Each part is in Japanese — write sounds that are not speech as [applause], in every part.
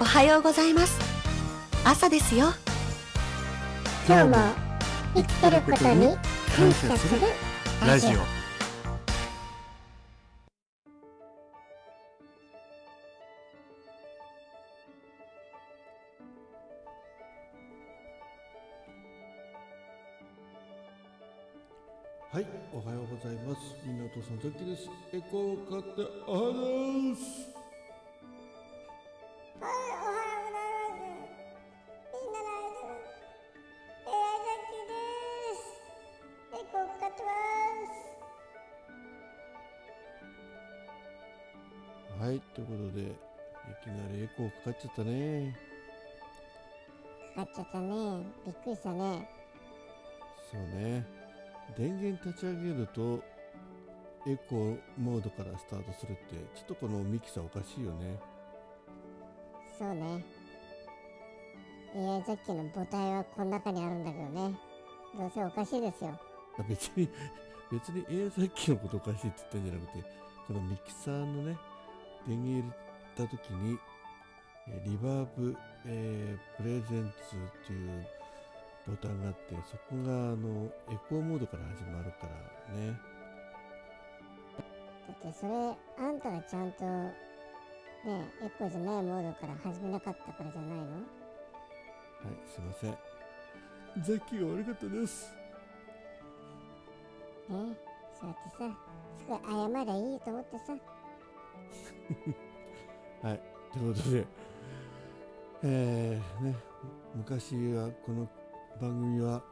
おはようございます朝ですよ今日も生きてることに感謝するラジオはい、おはようございます。みんなお父さん、ザッキーです。エコーを買っておはようございます。はい、ということで、いきなりエコーかかっちゃったね。かかっちゃったね。びっくりしたね。そうね。電源立ち上げると、エコーモードからスタートするって、ちょっとこのミキサーおかしいよね。そうね。エアザキの母体はこの中にあるんだけどね。どうせおかしいですよ。あ別に、別に A ザッキーのことおかしいって言ったんじゃなくて、このミキサーのね、電源入れた時に、えーリバーブ、えープレゼンツっていうボタンがあって、そこがあのエコーモードから始まるからね。だってそれ、あんたがちゃんと、ね、エコーじゃないモードから始めなかったからじゃないの？はい、すいません。ザッキーが悪かったです。ねそうやってさすごい謝りゃいいと思ってさ [laughs] はい、ということで、えーね、昔はこの番組は、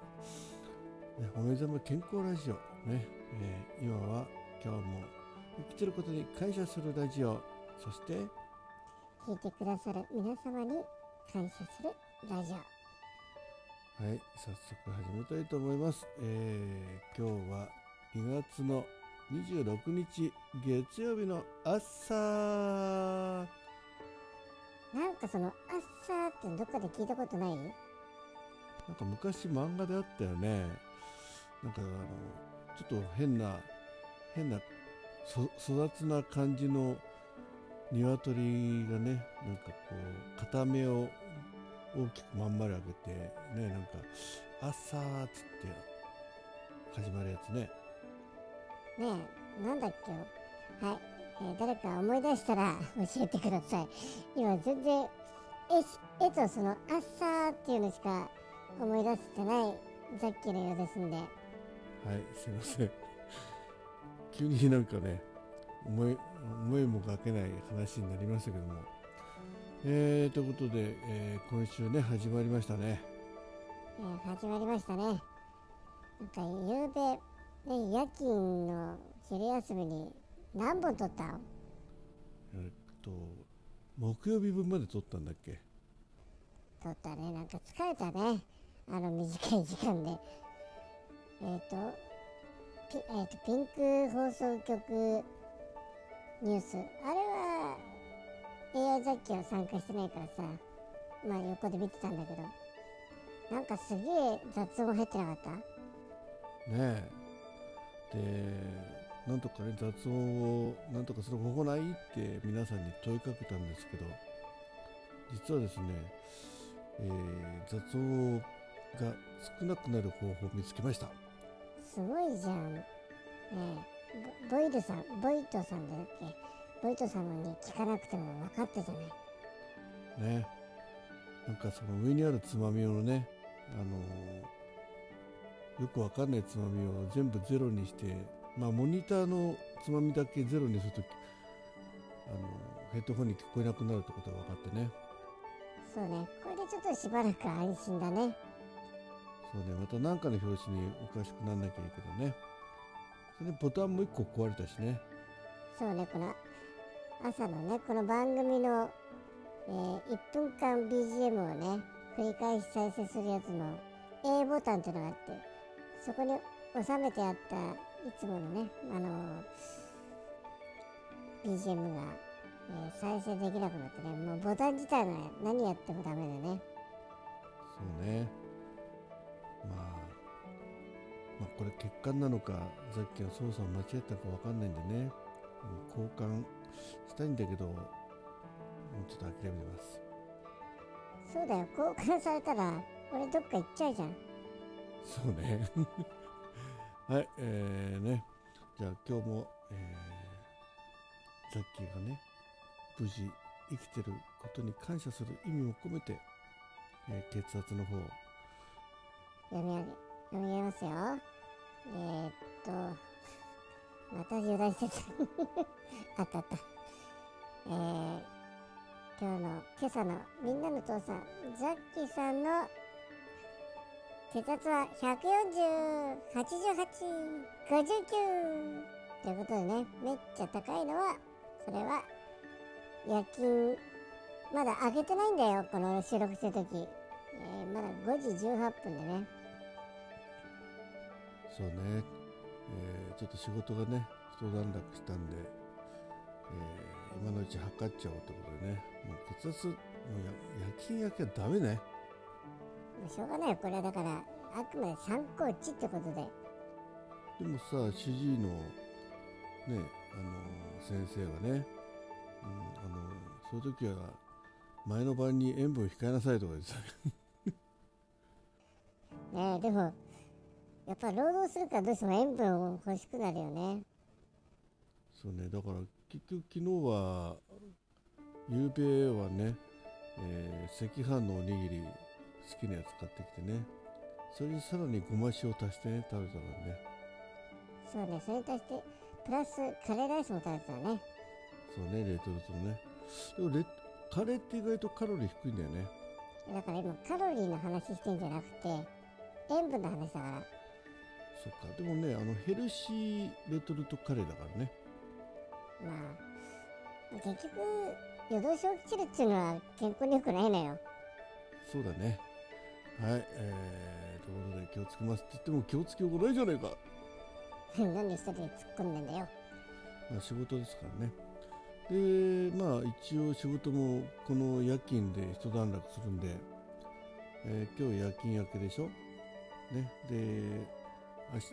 ね、お目覚め健康ラジオ、ねえー今は今日も生きてることに感謝するラジオ、そして、聞いてくださる皆様に感謝するラジオはい、早速始めたいと思います。えー今日は2月の26日月曜日の朝なんかその「朝」ってどっかで聞いたことない？なんか昔漫画であったよね。なんかあの、ちょっと変な、変な、そ粗雑な感じの鶏がね、なんかこう、片目を大きくまん丸上げて、ね、なんか、朝ーっつって始まるやつね。ねえなんだっけ？はい、えー誰か思い出したら [laughs] 教えてください今全然絵し絵とその「朝」っていうのしか思い出せてないザッキーのようですんではい、すいません。[laughs] 急になんかね、思い、思いもかけない話になりましたけども。えー、ということで、えー今週ね、始まりましたね。えー始まりましたねなんか夕べね夜勤の昼休みに何本撮ったの？えっと、木曜日分まで撮ったんだっけ？撮ったね。なんか疲れたね。あの短い時間で。えっ、とピ,、えー、とピンク放送局ニュース。あれは AI 雑記は参加してないからさ。まあ横で見てたんだけど。なんかすげえ雑音入ってなかった？ねえ。で、なんとかね、雑音をなんとかする方法ないって皆さんに問いかけたんですけど、実はですね、えー雑音が少なくなる方法を見つけました。すごいじゃん。ねえ、ボボイルさん、ボイトさんだっけ？ボイトさんのに聞かなくても分かったじゃない。ね。なんかその上にあるつまみをね、あのーよくわかんないつまみを全部ゼロにして、まあモニターのつまみだけゼロにするとき、あのーヘッドホンに聞こえなくなるってことが分かってね。そうね、これでちょっとしばらく安心だね。そうね、また何かの表紙におかしくなんなきゃいいけどね。それでボタンも1個壊れたしね。そうね、この朝のね、この番組の、えー1分間 BGM をね、繰り返し再生するやつの A ボタンっていうのがあって、そこに収めてあったいつものね、あのー BGM が、えー再生できなくなってね、もうボタン自体が何やってもダメでね。そうね。まあ、まあこれ欠陥なのか、さっきは操作を間違えたかわかんないんでね、うん交換したいんだけど、もうちょっと諦めてます。そうだよ交換されたら俺どっか行っちゃうじゃんそうね。[laughs] はいえー、ね。じゃあ今日も、えー、ザッキーがね無事生きてることに感謝する意味を込めて、えー血圧の方読み上げ読み上げますよ。えー、っとまた油断してたあったあった。えー、今日の今朝のみんなの父さんザッキーさんの血圧は1408859ということでねめっちゃ高いのはそれは夜勤まだ上げてないんだよこの収録してる時、えーまだ5時18分でね。そうね、えーちょっと仕事がね一段落したんで、えー今のうち測っちゃおうってことでね。もう血圧もう夜勤明けはダメね。まあしょうがないよ。これはだからあくまで参考値ってことで。でもさ主治医のねあの先生がね、うん、あのそういう時は前の晩に塩分を控えなさいとか言ってた。[laughs] ねえでもやっぱ労働するからどうしても塩分を欲しくなるよね。そうね。だから結局昨日は夕べはね、えー赤飯のおにぎり好きなやつ買ってきてね。それにさらにごま塩足してね食べたからね。そうねそれに対してプラスカレーライスも食べてたね。そうねレトルトね。でもレカレーって意外とカロリー低いんだよね。だから今カロリーの話してんじゃなくて塩分の話だから。そっか。でもねあのヘルシーレトルトカレーだからね。まあ結局夜通し起きてるっていうのは健康に良くないのよ。そうだねはいえー、ということで気をつけますって言っても気をつけようがないじゃないか [laughs] なんで一人で突っ込んでんだよまあ、仕事ですからね。で、まあ一応仕事もこの夜勤で一段落するんで、えー今日夜勤明けでしょ？ね。で、明日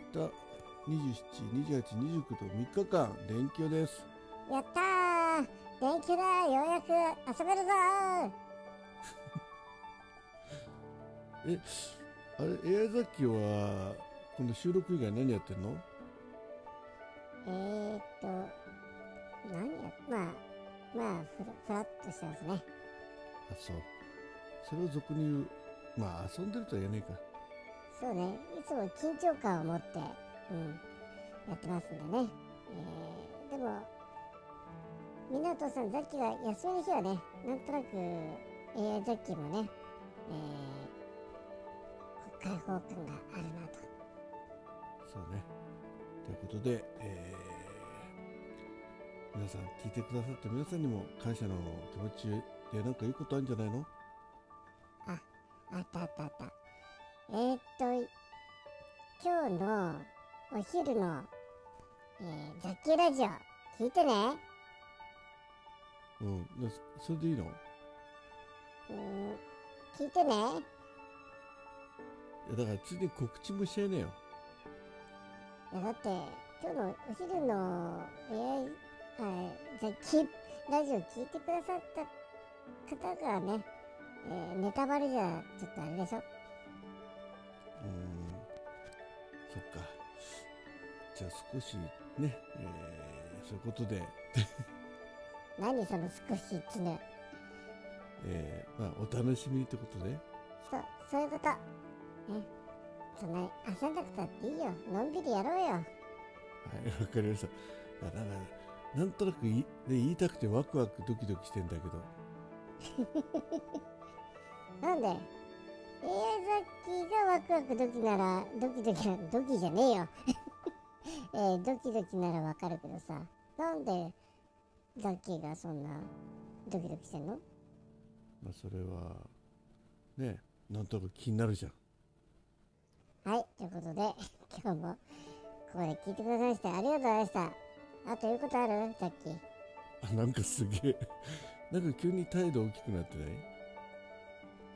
27、28、29と3日間連休です。やったー連休だようやく遊べるぞ [laughs] え、あれ、エアザッキはこの収録以外何やってんの？えー、っと何やまあまあふらふらっとしてますねあ、そう。それを俗に言う。まあ遊んでるとは言えないか。そうねいつも緊張感を持って、うん、やってますんでね、えー、でもみんなお父さんザッキーが休みの日はねなんとなく AI ザッキーもね、えー、開放感があるなと。そうね。ということで、えー皆さん聞いてくださった皆さんにも感謝の気持ちで何かいいことあるんじゃないの？あったあったあった。えー、っと今日のお昼の、えー、ザッキーラジオ聞いてね。うん。なそれでいいの？うーん。聞いてねだからついでに告知もしちゃいなよ。いやだって今日のお昼の AI はいザッキーラジオ聞いてくださった方がね、えーネタバレじゃちょっとあれでしょ？うーん。そっか。じゃあ少しね、えーそういうことで、[laughs] 何その少しってねえーまあお楽しみってことで。そうそういうことねそんな焦んなくたっていいよ。のんびりやろうよ。はい、わかりました。いやなんかなんとなくい、ね、言いたくてワクワクドキドキしてんだけど。[laughs] なんで？AI ザッキーがワクワクドキならドキドキなドキじゃねえよ。[laughs] えードキドキならわかるけどさ。なんでザッキーがそんなドキドキしてんの？まあそれは、ね、なんとなく気になるじゃん。はいということで [laughs] 今日もここで聞いてくださいましてありがとうございました。あということある？ザッキー。あなんかすげえ。[laughs] なんか急に態度大きくなってない？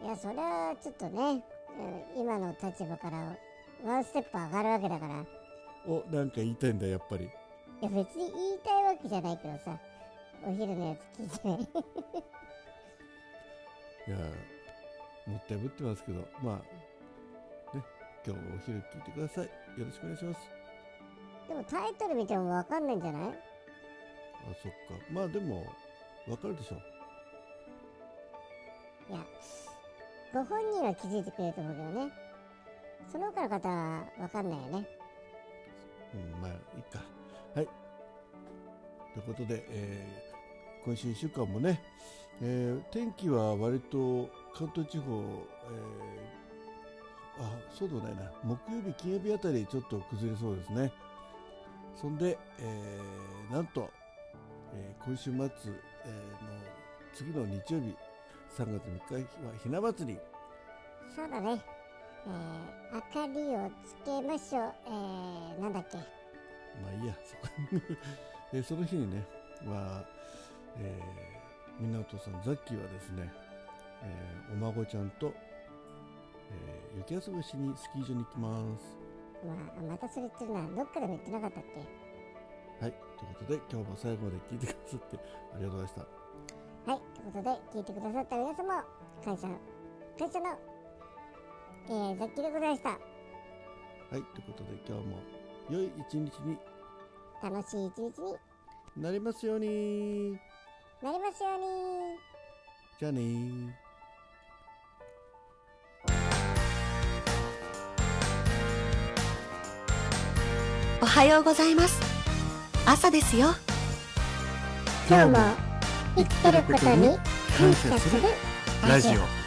いやそれはちょっとねうん今の立場からワンステップ上がるわけだから。おなんか言いたいんだやっぱり。いや別に言いたいわけじゃないけどさお昼のやつ聞いて。ね [laughs] いやもったいぶってますけどまあね今日もお昼聞いてください。よろしくお願いします。でもタイトル見てもわかんないんじゃない？あそっか。まあでもわかるでしょ。いやご本人は気づいてくれると思うけどね。その他の方はわかんないよね。うんまあいいか。はい。ということで、えー今週1週間もね、えー天気は割と関東地方、えーあそうでもないな。木曜日金曜日あたりちょっと崩れそうですね。そんで、えーなんと、えー今週末、えーの次の日曜日3月3日はひな祭り。そうだね。えー、明かりをつけましょう。えー、なんだっけ。まあいいや、そこえーその日にね、まあ、えー、みんなお父さん、ザッキーはですね、えーお孫ちゃんと、えー雪遊びしにスキー場に行きます。まあまたそれ言ってるなどっかでも言ってなかったっけ？はい、ということで、今日も最後まで聞いてくださってありがとうございました。はい、ということで、聞いてくださった皆様、感謝、感謝の、えー、ザッキーでございました。はい、ということで、今日も良い一日に楽しい一日になりますように。なりますように。じゃあねはようございます。朝ですよ。今日も生きてることに感謝する。ラジオ